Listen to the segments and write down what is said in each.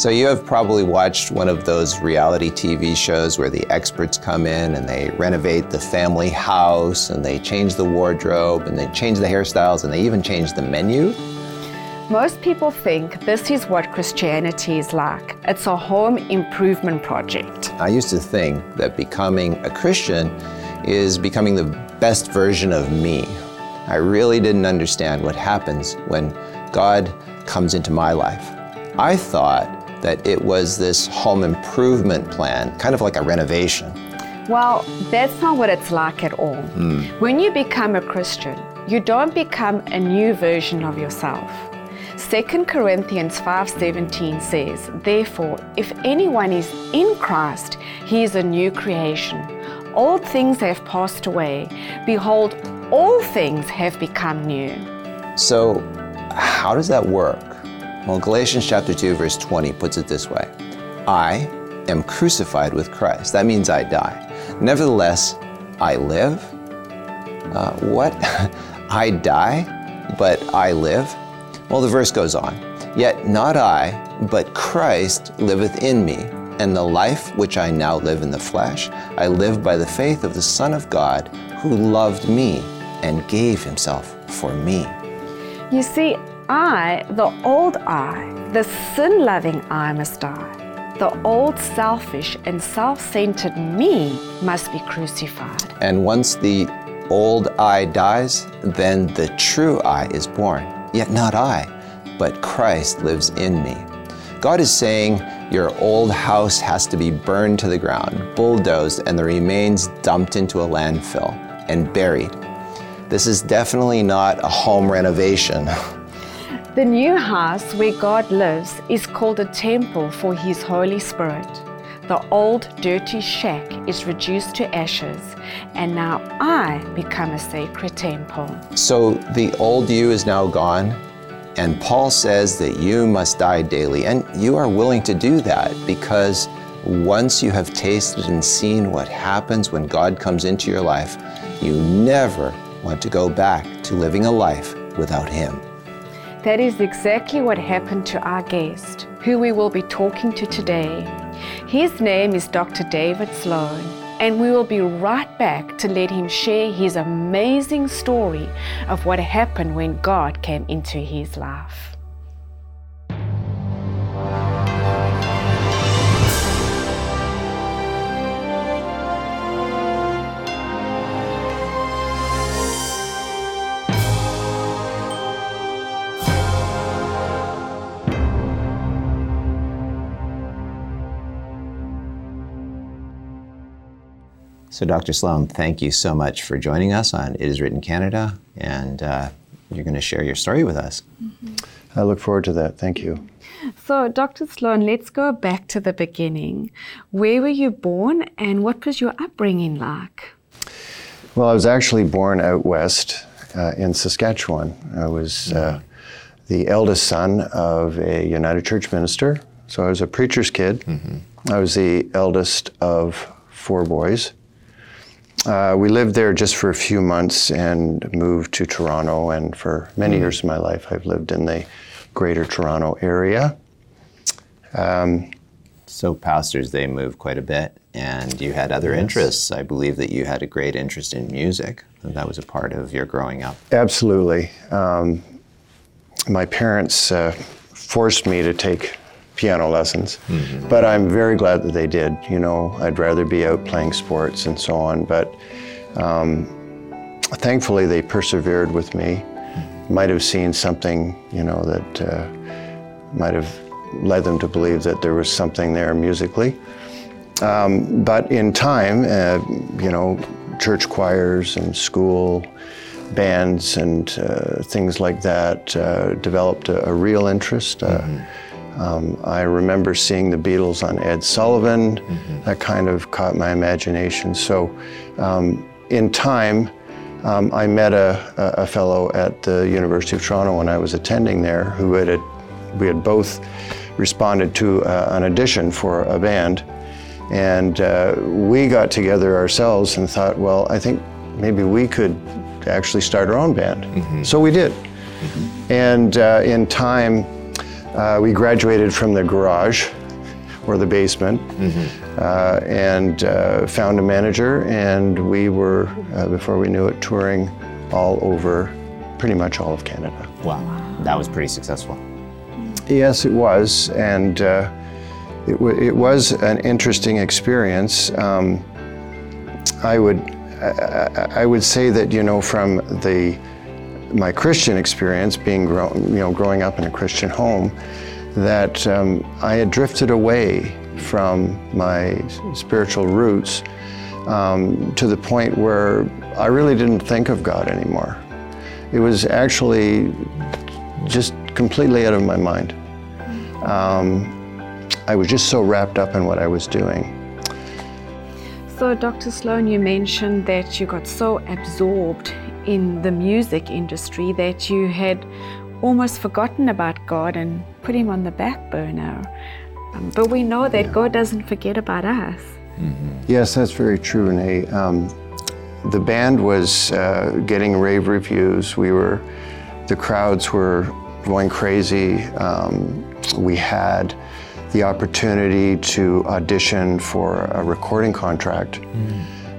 So, you have probably watched one of those reality TV shows where the experts come in and they renovate the family house and they change the wardrobe and they change the hairstyles and they even change the menu. Most people think this is what Christianity is like. It's a home improvement project. I used to think that becoming a Christian is becoming the best version of me. I really didn't understand what happens when God comes into my life. I thought that it was this home improvement plan, kind of like a renovation. Well, that's not what it's like at all. Hmm. When you become a Christian, you don't become a new version of yourself. 2 Corinthians 5:17 says, "Therefore, if anyone is in Christ, he is a new creation. Old things have passed away; behold, all things have become new." So, how does that work? Well, Galatians chapter 2 verse 20 puts it this way. I am crucified with Christ. That means I die. Nevertheless, I live. Uh, what? I die, but I live? Well, the verse goes on. Yet not I, but Christ liveth in me. And the life which I now live in the flesh, I live by the faith of the Son of God, who loved me and gave himself for me. You see, I, the old I, the sin loving I, must die. The old selfish and self centered me must be crucified. And once the old I dies, then the true I is born. Yet not I, but Christ lives in me. God is saying your old house has to be burned to the ground, bulldozed, and the remains dumped into a landfill and buried. This is definitely not a home renovation. The new house where God lives is called a temple for His Holy Spirit. The old dirty shack is reduced to ashes, and now I become a sacred temple. So the old you is now gone, and Paul says that you must die daily. And you are willing to do that because once you have tasted and seen what happens when God comes into your life, you never want to go back to living a life without Him. That is exactly what happened to our guest, who we will be talking to today. His name is Dr. David Sloan, and we will be right back to let him share his amazing story of what happened when God came into his life. So, Dr. Sloan, thank you so much for joining us on It Is Written Canada, and uh, you're going to share your story with us. I look forward to that. Thank you. So, Dr. Sloan, let's go back to the beginning. Where were you born and what was your upbringing like? Well, I was actually born out west uh, in Saskatchewan. I was uh, the eldest son of a United Church minister, so I was a preacher's kid. I was the eldest of four boys. Uh, we lived there just for a few months and moved to Toronto, and for many years of my life, I've lived in the greater Toronto area. So, pastors, they move quite a bit, and you had other interests. I believe that you had a great interest in music. That was a part of your growing up. Absolutely. Um, my parents uh, forced me to take piano lessons, but I'm very glad that they did. You know, I'd rather be out playing sports and so on, but um, thankfully they persevered with me. Might have seen something, you know, that uh, might have led them to believe that there was something there musically. Um, but in time, uh, you know, church choirs and school bands and uh, things like that uh, developed a, a real interest. Uh, um, I remember seeing the Beatles on Ed Sullivan. That kind of caught my imagination. So, um, in time, um, I met a, a a fellow at the University of Toronto when I was attending there who had, we had both responded to uh, an audition for a band. And uh, we got together ourselves and thought, well, I think maybe we could actually start our own band. So we did. And uh, in time, Uh, we graduated from the garage or the basement uh, and uh, found a manager, and we were, uh, before we knew it, touring all over pretty much all of Canada. Wow. That was pretty successful. Yes, it was, and uh, it, w- it was an interesting experience. Um, I would, I- I would say that you know from the my Christian experience, being you know growing up in a Christian home, that um, I had drifted away from my spiritual roots um, to the point where I really didn't think of God anymore. It was actually just completely out of my mind. Um, I was just so wrapped up in what I was doing. So, Dr. Sloan, you mentioned that you got so absorbed in the music industry that you had almost forgotten about God and put him on the back burner. Um, but we know that God doesn't forget about us. Yes, that's very true, Renee. Um, the band was uh, getting rave reviews. We were, the crowds were going crazy. Um, we had the opportunity to audition for a recording contract.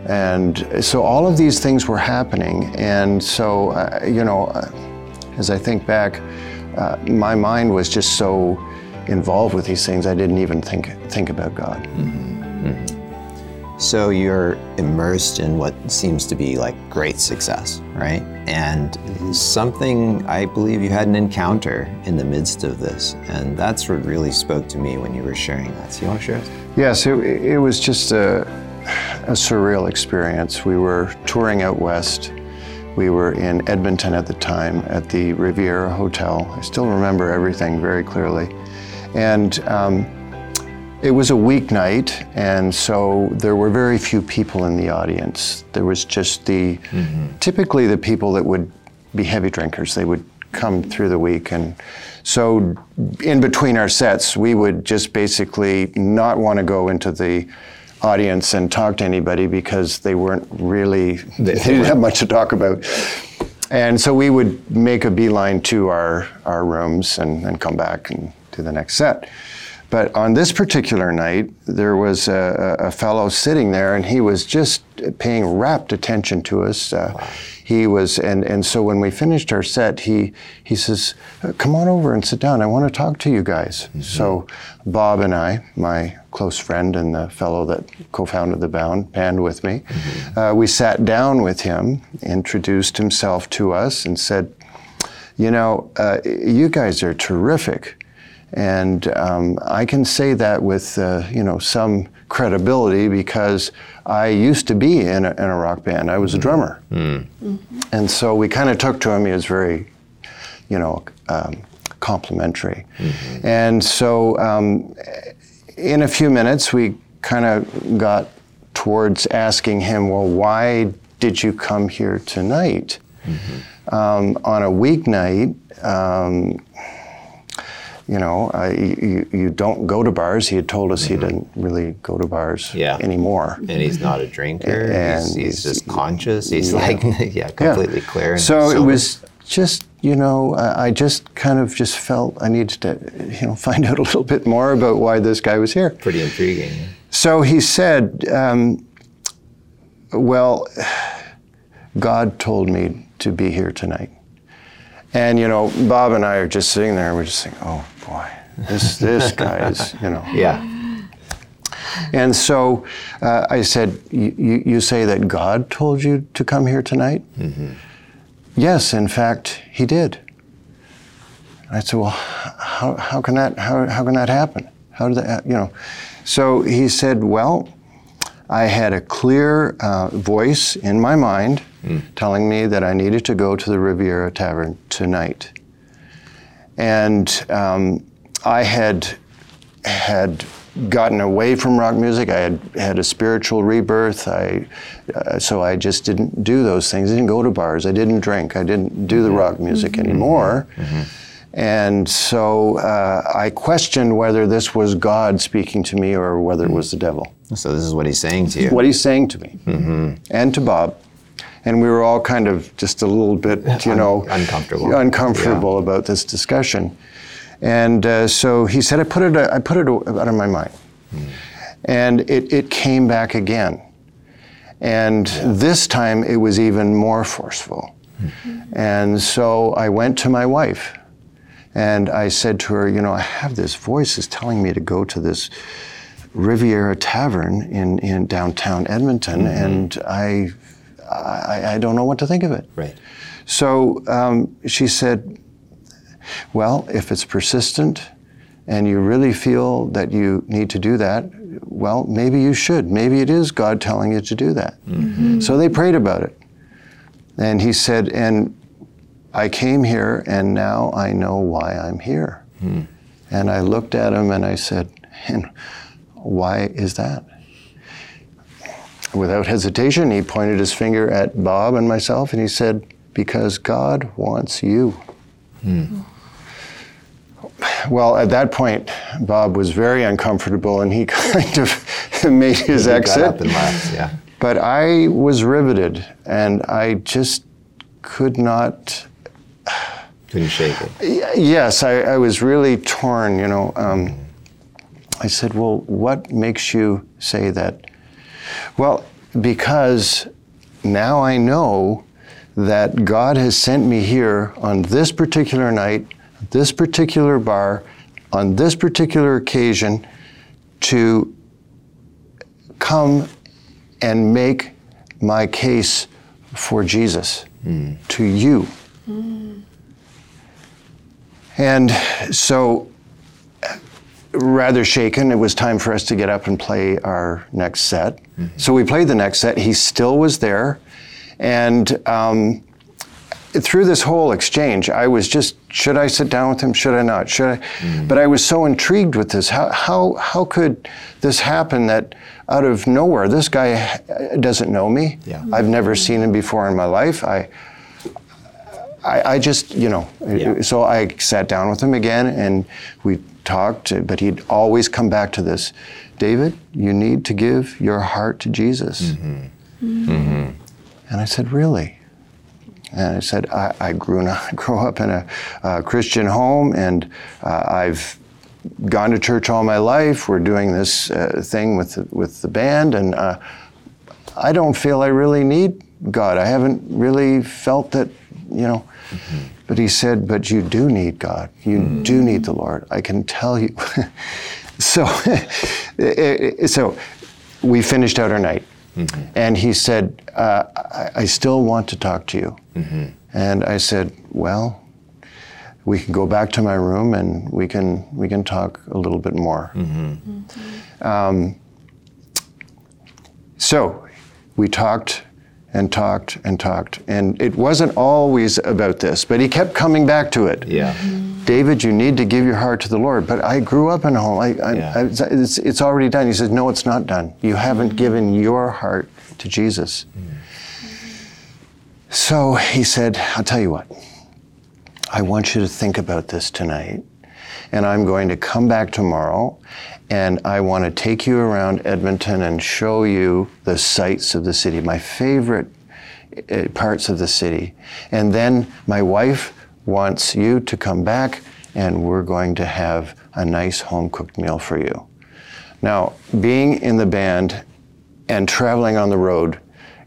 And so all of these things were happening. And so, uh, you know, uh, as I think back, uh, my mind was just so involved with these things, I didn't even think, think about God. So you're immersed in what seems to be like great success, right? And something I believe you had an encounter in the midst of this, and that's what really spoke to me when you were sharing that. So you want to share it? Yes, it, it was just a, a surreal experience. We were touring out west. We were in Edmonton at the time at the Riviera Hotel. I still remember everything very clearly. And um, it was a weeknight, and so there were very few people in the audience. There was just the, typically the people that would be heavy drinkers. They would come through the week. And so in between our sets, we would just basically not want to go into the audience and talk to anybody because they weren't really, they, didn't have much to talk about. And so we would make a beeline to our, our rooms and, and come back and do the next set. But on this particular night, there was a, a fellow sitting there, and he was just paying rapt attention to us. Uh, He was, and, and so when we finished our set, he he says, "Come on over and sit down. I want to talk to you guys." So Bob and I, my close friend and the fellow that co-founded the band, band with me, uh, we sat down with him, introduced himself to us, and said, "You know, uh, you guys are terrific." And um, I can say that with uh, you know some credibility because I used to be in a, in a rock band. I was a drummer, and so we kind of took to him. He was very, you know, um, complimentary. And so um, in a few minutes, we kind of got towards asking him, well, why did you come here tonight? Um, on a weeknight, um, you know, I, you, you don't go to bars. He had told us he didn't really go to bars Yeah. anymore. And he's not a drinker. And he's, he's just conscious. He's yeah. like, yeah, completely clear. And So it was just, you know, I I just kind of just felt I needed to, you know, find out a little bit more about why this guy was here. pretty intriguing. So he said, um, Well, God told me to be here tonight. And, you know, Bob and I are just sitting there we're just saying, Oh boy, this, this guy is, you know. Yeah. And so uh, I said, "You- say that God told you to come here tonight? Yes, in fact, He did. I said, well, how, how can that how, how can that happen? How did that you know? So he said, well, I had a clear uh, voice in my mind telling me that I needed to go to the Riviera Tavern tonight, and um, I had had gotten away from rock music. I had had a spiritual rebirth. I uh, so I just didn't do those things. I didn't go to bars. I didn't drink. I didn't do the rock music anymore. And so uh, I questioned whether this was God speaking to me or whether it was the devil. So this is what he's saying to you. What he's saying to me and to Bob. And we were all kind of just a little bit, you Un- know, uncomfortable. uncomfortable about this discussion. And uh, so he said, I put it, I put it out of my mind. And it, it came back again. And this time it was even more forceful. And so I went to my wife and I said to her, You know, I have this voice is telling me to go to this Riviera Tavern in, in downtown Edmonton, and I, I, I don't know what to think of it. Right. So um, she said, Well, if it's persistent and you really feel that you need to do that, well, maybe you should. Maybe it is God telling you to do that. Mm-hmm. So they prayed about it. And he said, And I came here and now I know why I'm here. Hmm. And I looked at him and I said, And why is that? Without hesitation, he pointed his finger at Bob and myself and he said, Because God wants you. Hmm. Well, at that point, Bob was very uncomfortable and he kind of made his You exit. Got up and left. Yeah. But I was riveted and I just could not. Couldn't shake it. Yes, I, I was really torn, you know. Um, I said, Well, what makes you say that? Well, because now I know that God has sent me here on this particular night, this particular bar, on this particular occasion to come and make my case for Jesus to you. And so, rather shaken, it was time for us to get up and play our next set. So we played the next set. He still was there. And um, through this whole exchange, I was just, should I sit down with him? Should I not? Should I? But I was so intrigued with this. How, how, how could this happen that out of nowhere, this guy doesn't know me? Yeah. I've never seen him before in my life. I, I, I just, you know, Yeah. so I sat down with him again and we talked, but he'd always come back to this David, you need to give your heart to Jesus. Mm-hmm. Mm-hmm. And I said, Really? And I said, I, I grew, grew up in a uh, Christian home and uh, I've gone to church all my life. We're doing this uh, thing with the, with the band, and uh, I don't feel I really need God. I haven't really felt that, you know. But he said, But you do need God. You do need the Lord. I can tell you. so, so we finished out our night. Mm-hmm. And he said, uh, I, I still want to talk to you. Mm-hmm. And I said, Well, we can go back to my room and we can we can talk a little bit more. Mm-hmm. Um, so we talked and talked and talked, and it wasn't always about this, but he kept coming back to it. Yeah. David, you need to give your heart to the Lord. But I grew up in a home. I, I, Yeah. I, it's, it's already done. He says, No, it's not done. You haven't given your heart to Jesus. So he said, I'll tell you what. I want you to think about this tonight. And I'm going to come back tomorrow and I want to take you around Edmonton and show you the sights of the city, my favorite uh, parts of the city. And then my wife wants you to come back and we're going to have a nice home cooked meal for you. Now, being in the band and traveling on the road,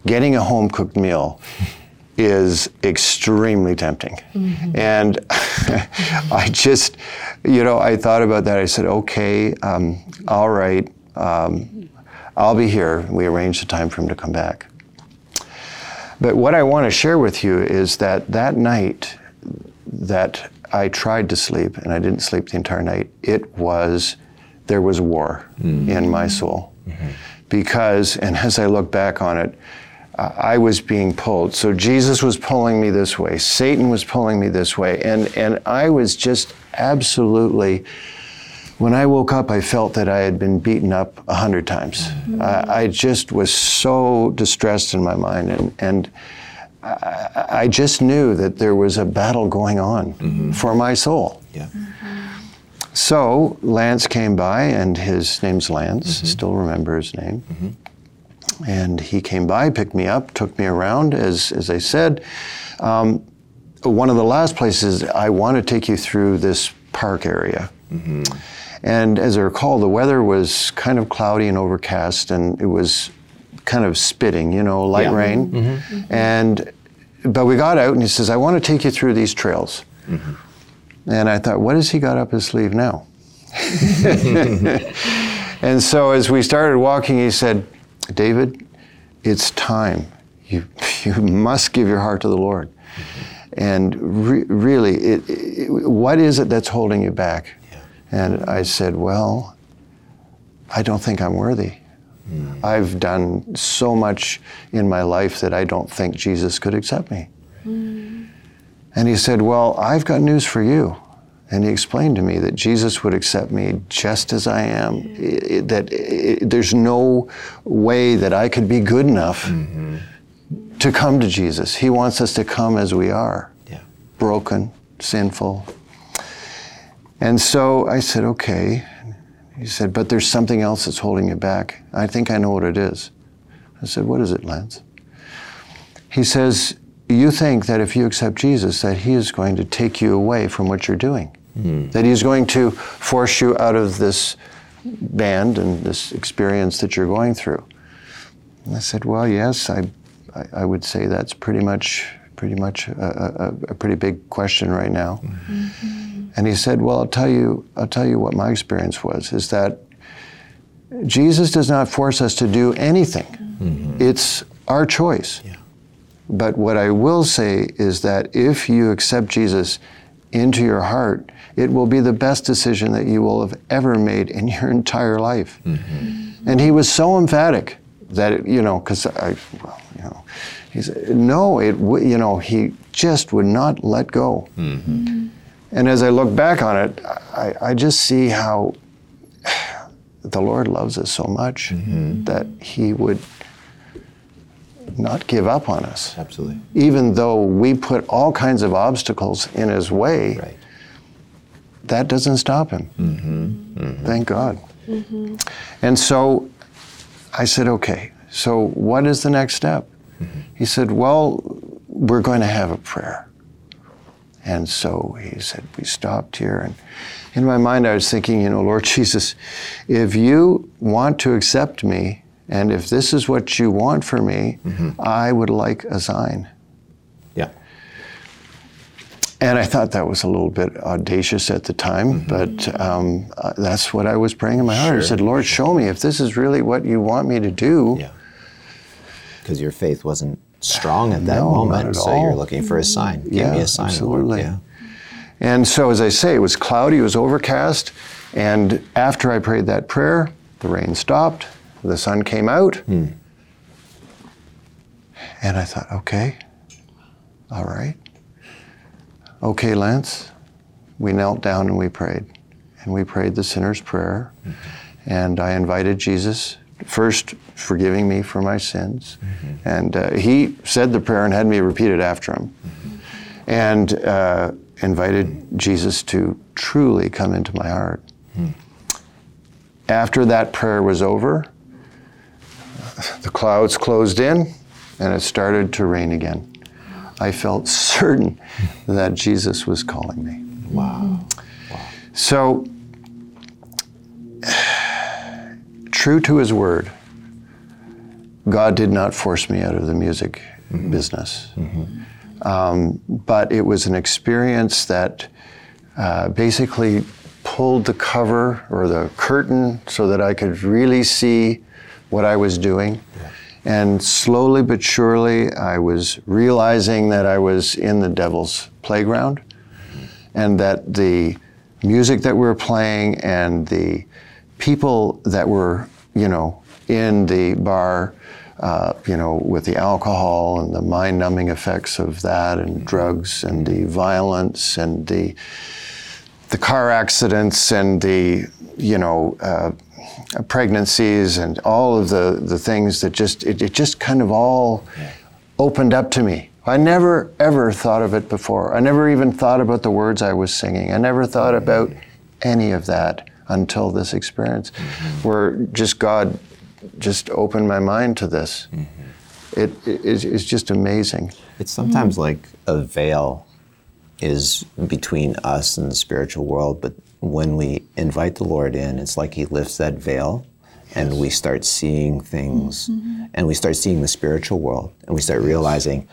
getting a home cooked meal is extremely tempting. And I just, you know, I thought about that. I said, okay, um, all right, um, I'll be here. We arranged the time for him to come back. But what I want to share with you is that that night that I tried to sleep and I didn't sleep the entire night, it was, there was war in my soul. Because, and as I look back on it, uh, I was being pulled. So Jesus was pulling me this way, Satan was pulling me this way, and, and I was just absolutely. When I woke up, I felt that I had been beaten up a hundred times. I, I just was so distressed in my mind, and, and I, I just knew that there was a battle going on mm-hmm. for my soul. Yeah. Mm-hmm. So Lance came by, and his name's Lance. Mm-hmm. Still remember his name. And he came by, picked me up, took me around. As as I said, um, one of the last places I want to take you through this park area. And as I recall, the weather was kind of cloudy and overcast, and it was kind of spitting, you know, light Yeah. rain. Mm-hmm. Mm-hmm. And but we got out, and he says, "I want to take you through these trails." Mm-hmm. And I thought, what has he got up his sleeve now? and so as we started walking, he said, David, it's time. You, you must give your heart to the Lord. And re- really, it, it, what is it that's holding you back? And I said, well, I don't think I'm worthy. Mm. I've done so much in my life that I don't think Jesus could accept me. Mm. And he said, Well, I've got news for you. And he explained to me that Jesus would accept me just as I am, I- I- that I- there's no way that I could be good enough mm-hmm. to come to Jesus. He wants us to come as we are Yeah. broken, sinful. And so I said, Okay. He said, But there's something else that's holding you back. I think I know what it is. I said, What is it, Lance? He says, You think that if you accept Jesus, that He is going to take you away from what you're doing, hmm. that He's going to force you out of this band and this experience that you're going through. And I said, Well, yes, I, I, I would say that's pretty much, pretty much a, a, a pretty big question right now. Mm-hmm. Mm-hmm. And he said, Well, I'll tell you, I'll tell you what my experience was is that Jesus does not force us to do anything. Mm-hmm. It's our choice. But what I will say is that if you accept Jesus into your heart, it will be the best decision that you will have ever made in your entire life. Mm-hmm. And he was so emphatic that, it, you know, because I, well, you know, he said, no, it, w- you know, he just would not let go. Mm-hmm. And as I look back on it, I, I just see how the Lord loves us so much mm-hmm. that He would not give up on us. Absolutely. Even though we put all kinds of obstacles in His way, Right. that doesn't stop Him. Mm-hmm. Mm-hmm. Thank God. And so I said, okay, so what is the next step? He said, well, we're going to have a prayer. And so he said, we stopped here. And in my mind, I was thinking, you know, Lord Jesus, if you want to accept me, and if this is what you want for me, I would like a sign. Yeah. And I thought that was a little bit audacious at the time, but um, uh, that's what I was praying in my heart. I said, Lord, show me if this is really what you want me to do. Yeah. Because your faith wasn't strong at that No, moment, at so you're looking for a sign. Give Yeah, me a sign, Lord. absolutely. Yeah. And so, as I say, it was cloudy, it was overcast. And after I prayed that prayer, the rain stopped, the sun came out. Hmm. And I thought, okay, all right. Okay, Lance. We knelt down and we prayed. And we prayed the sinner's prayer. Hmm. And I invited Jesus, first forgiving me for my sins. And uh, he said the prayer and had me repeat it after him and uh, invited Jesus to truly come into my heart. After that prayer was over, the clouds closed in and it started to rain again. I felt certain that Jesus was calling me. Wow. So, true to his word, God did not force me out of the music business. Um, but it was an experience that uh, basically pulled the cover or the curtain so that I could really see what I was doing. And slowly but surely, I was realizing that I was in the devil's playground and that the music that we were playing and the people that were, you know, in the bar, uh, you know, with the alcohol and the mind numbing effects of that and drugs and the violence and the the car accidents and the you know uh, pregnancies and all of the the things that just it, it just kind of all opened up to me. I never ever thought of it before. I never even thought about the words I was singing. I never thought about any of that until this experience, where just God just opened my mind to this. It, it it's, it's just amazing. It's sometimes like a veil is between us and the spiritual world, but when we invite the Lord in, it's like He lifts that veil and we start seeing things mm-hmm. and we start seeing the spiritual world and we start realizing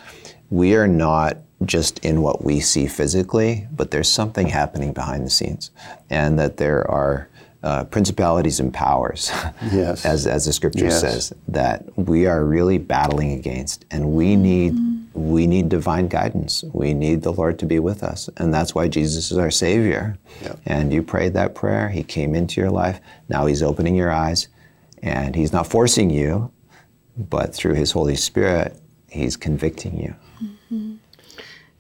we are not just in what we see physically, but there's something happening behind the scenes, and that there are uh, principalities and powers, yes. as, as the scripture yes. says, that we are really battling against, and we need mm-hmm. we need divine guidance. We need the Lord to be with us, and that's why Jesus is our Savior. Yep. And you prayed that prayer; He came into your life. Now He's opening your eyes, and He's not forcing you, but through His Holy Spirit, He's convicting you. Mm-hmm.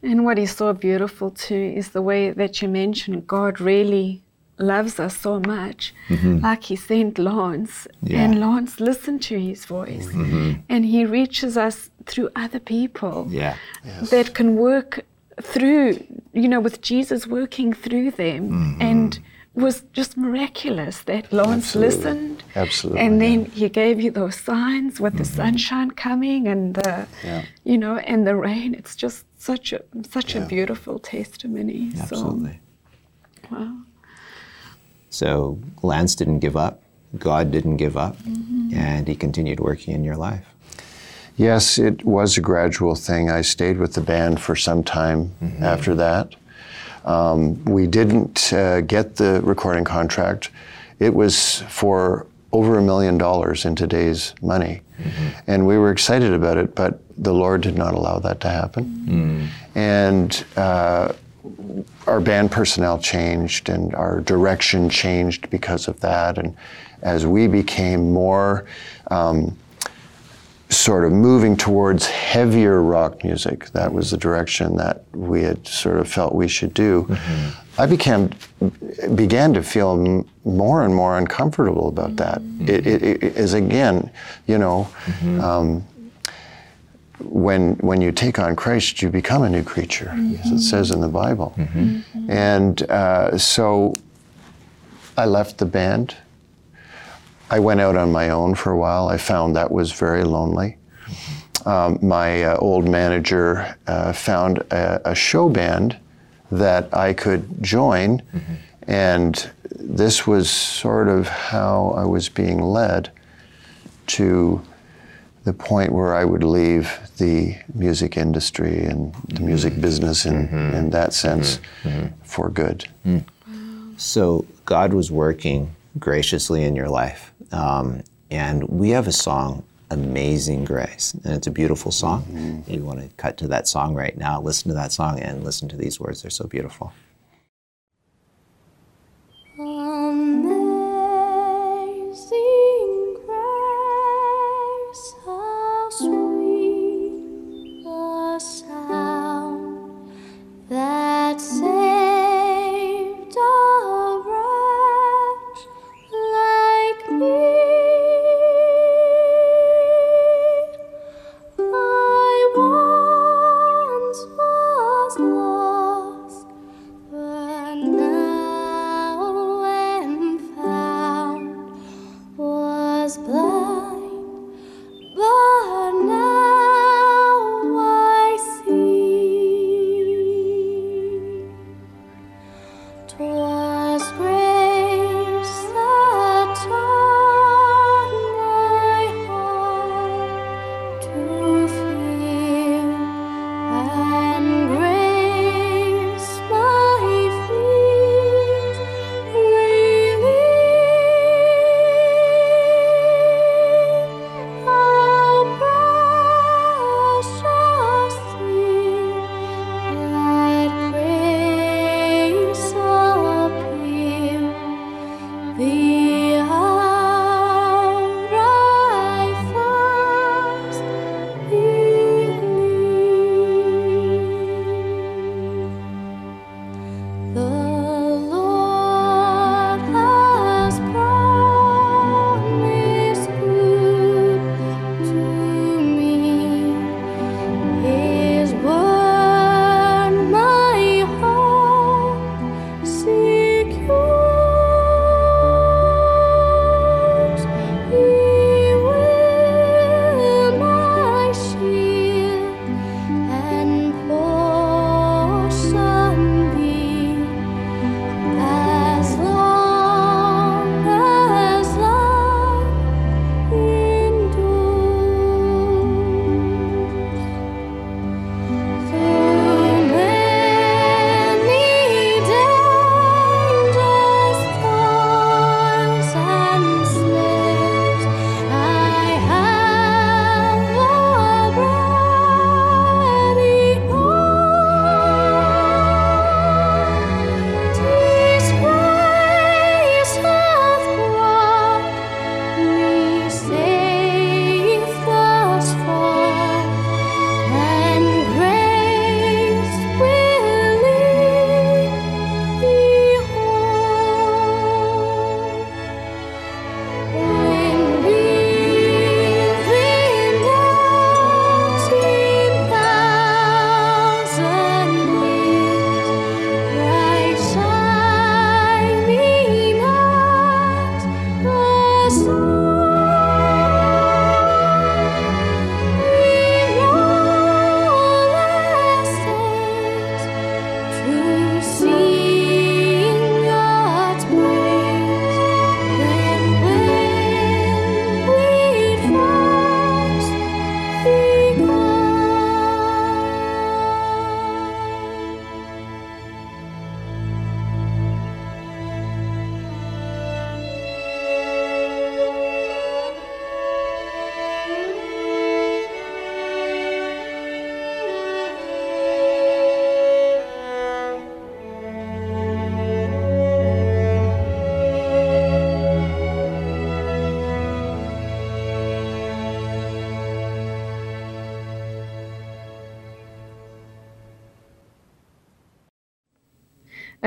And what is so beautiful too is the way that you mentioned God really loves us so much. Mm-hmm. Like he sent Lance, yeah. and Lance listened to his voice, mm-hmm. and he reaches us through other people yeah. yes. that can work through, you know, with Jesus working through them. Mm-hmm. And was just miraculous that Lance Absolutely. listened. Absolutely. And then yeah. he gave you those signs with the mm-hmm. sunshine coming and the, yeah. you know, and the rain. It's just such a such yeah. a beautiful testimony. Absolutely. So, wow. So Lance didn't give up, God didn't give up, mm-hmm. and He continued working in your life. Yes, it was a gradual thing. I stayed with the band for some time mm-hmm. after that. Um, we didn't uh, get the recording contract. It was for over a million dollars in today's money. Mm-hmm. And we were excited about it, but the Lord did not allow that to happen. Mm. And uh, our band personnel changed and our direction changed because of that. And as we became more um, sort of moving towards heavier rock music, that was the direction that we had sort of felt we should do. Mm-hmm. I became began to feel more and more uncomfortable about that. Mm-hmm. It, it, it is again, you know. Mm-hmm. Um, when when you take on Christ, you become a new creature, mm-hmm. as it says in the Bible. Mm-hmm. mm-hmm. And uh, so, I left the band. I went out on my own for a while. I found that was very lonely. Um, my uh, old manager uh, found a, a, show band that I could join, mm-hmm. and this was sort of how I was being led to the point where I would leave the music industry and the mm-hmm. music business in, mm-hmm. in that sense mm-hmm. for good. Mm. So God was working graciously in your life. Um, and we have a song, Amazing Grace, and it's a beautiful song. Mm-hmm. You want to cut to that song right now, listen to that song, and listen to these words. They're so beautiful.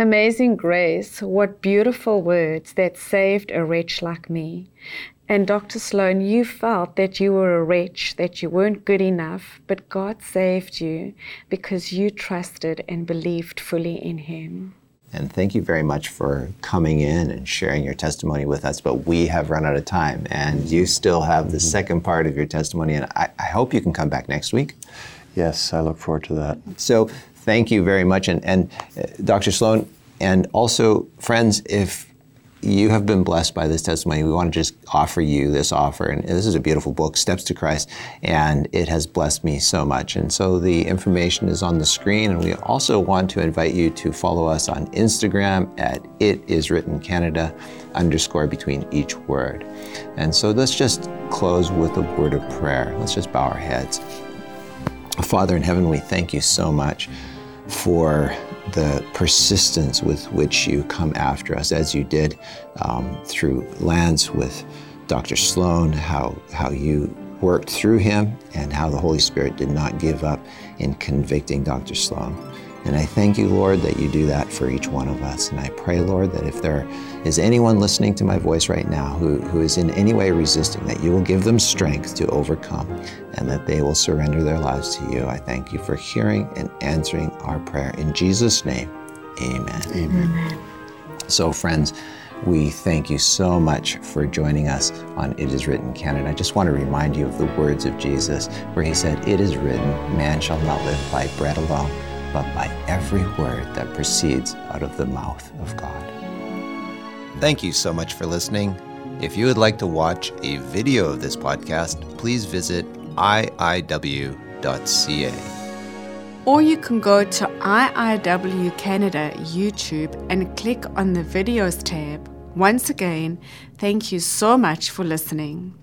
Amazing grace, what beautiful words that saved a wretch like me. And Dr. Sloan, you felt that you were a wretch, that you weren't good enough, but God saved you because you trusted and believed fully in Him. And thank you very much for coming in and sharing your testimony with us. But we have run out of time, and you still have the mm-hmm. second part of your testimony. And I, I hope you can come back next week. Yes, I look forward to that. So thank you very much. And, and uh, Dr. Sloan, and also, friends, if you have been blessed by this testimony, we want to just offer you this offer. And this is a beautiful book, Steps to Christ, and it has blessed me so much. And so the information is on the screen. And we also want to invite you to follow us on Instagram at It Is Written Canada underscore between each word. And so let's just close with a word of prayer. Let's just bow our heads. Father in heaven, we thank you so much for the persistence with which you come after us, as you did um, through Lance with Dr. Sloan, how, how you worked through him, and how the Holy Spirit did not give up in convicting Dr. Sloan. And I thank you, Lord, that you do that for each one of us. And I pray, Lord, that if there is anyone listening to my voice right now who, who is in any way resisting, that you will give them strength to overcome and that they will surrender their lives to you. I thank you for hearing and answering our prayer. In Jesus' name, amen. Amen. amen. So, friends, we thank you so much for joining us on It Is Written Canada. I just want to remind you of the words of Jesus, where he said, It is written, man shall not live by bread alone but by every word that proceeds out of the mouth of God. Thank you so much for listening. If you would like to watch a video of this podcast, please visit iiw.ca. Or you can go to IIW Canada YouTube and click on the videos tab. Once again, thank you so much for listening.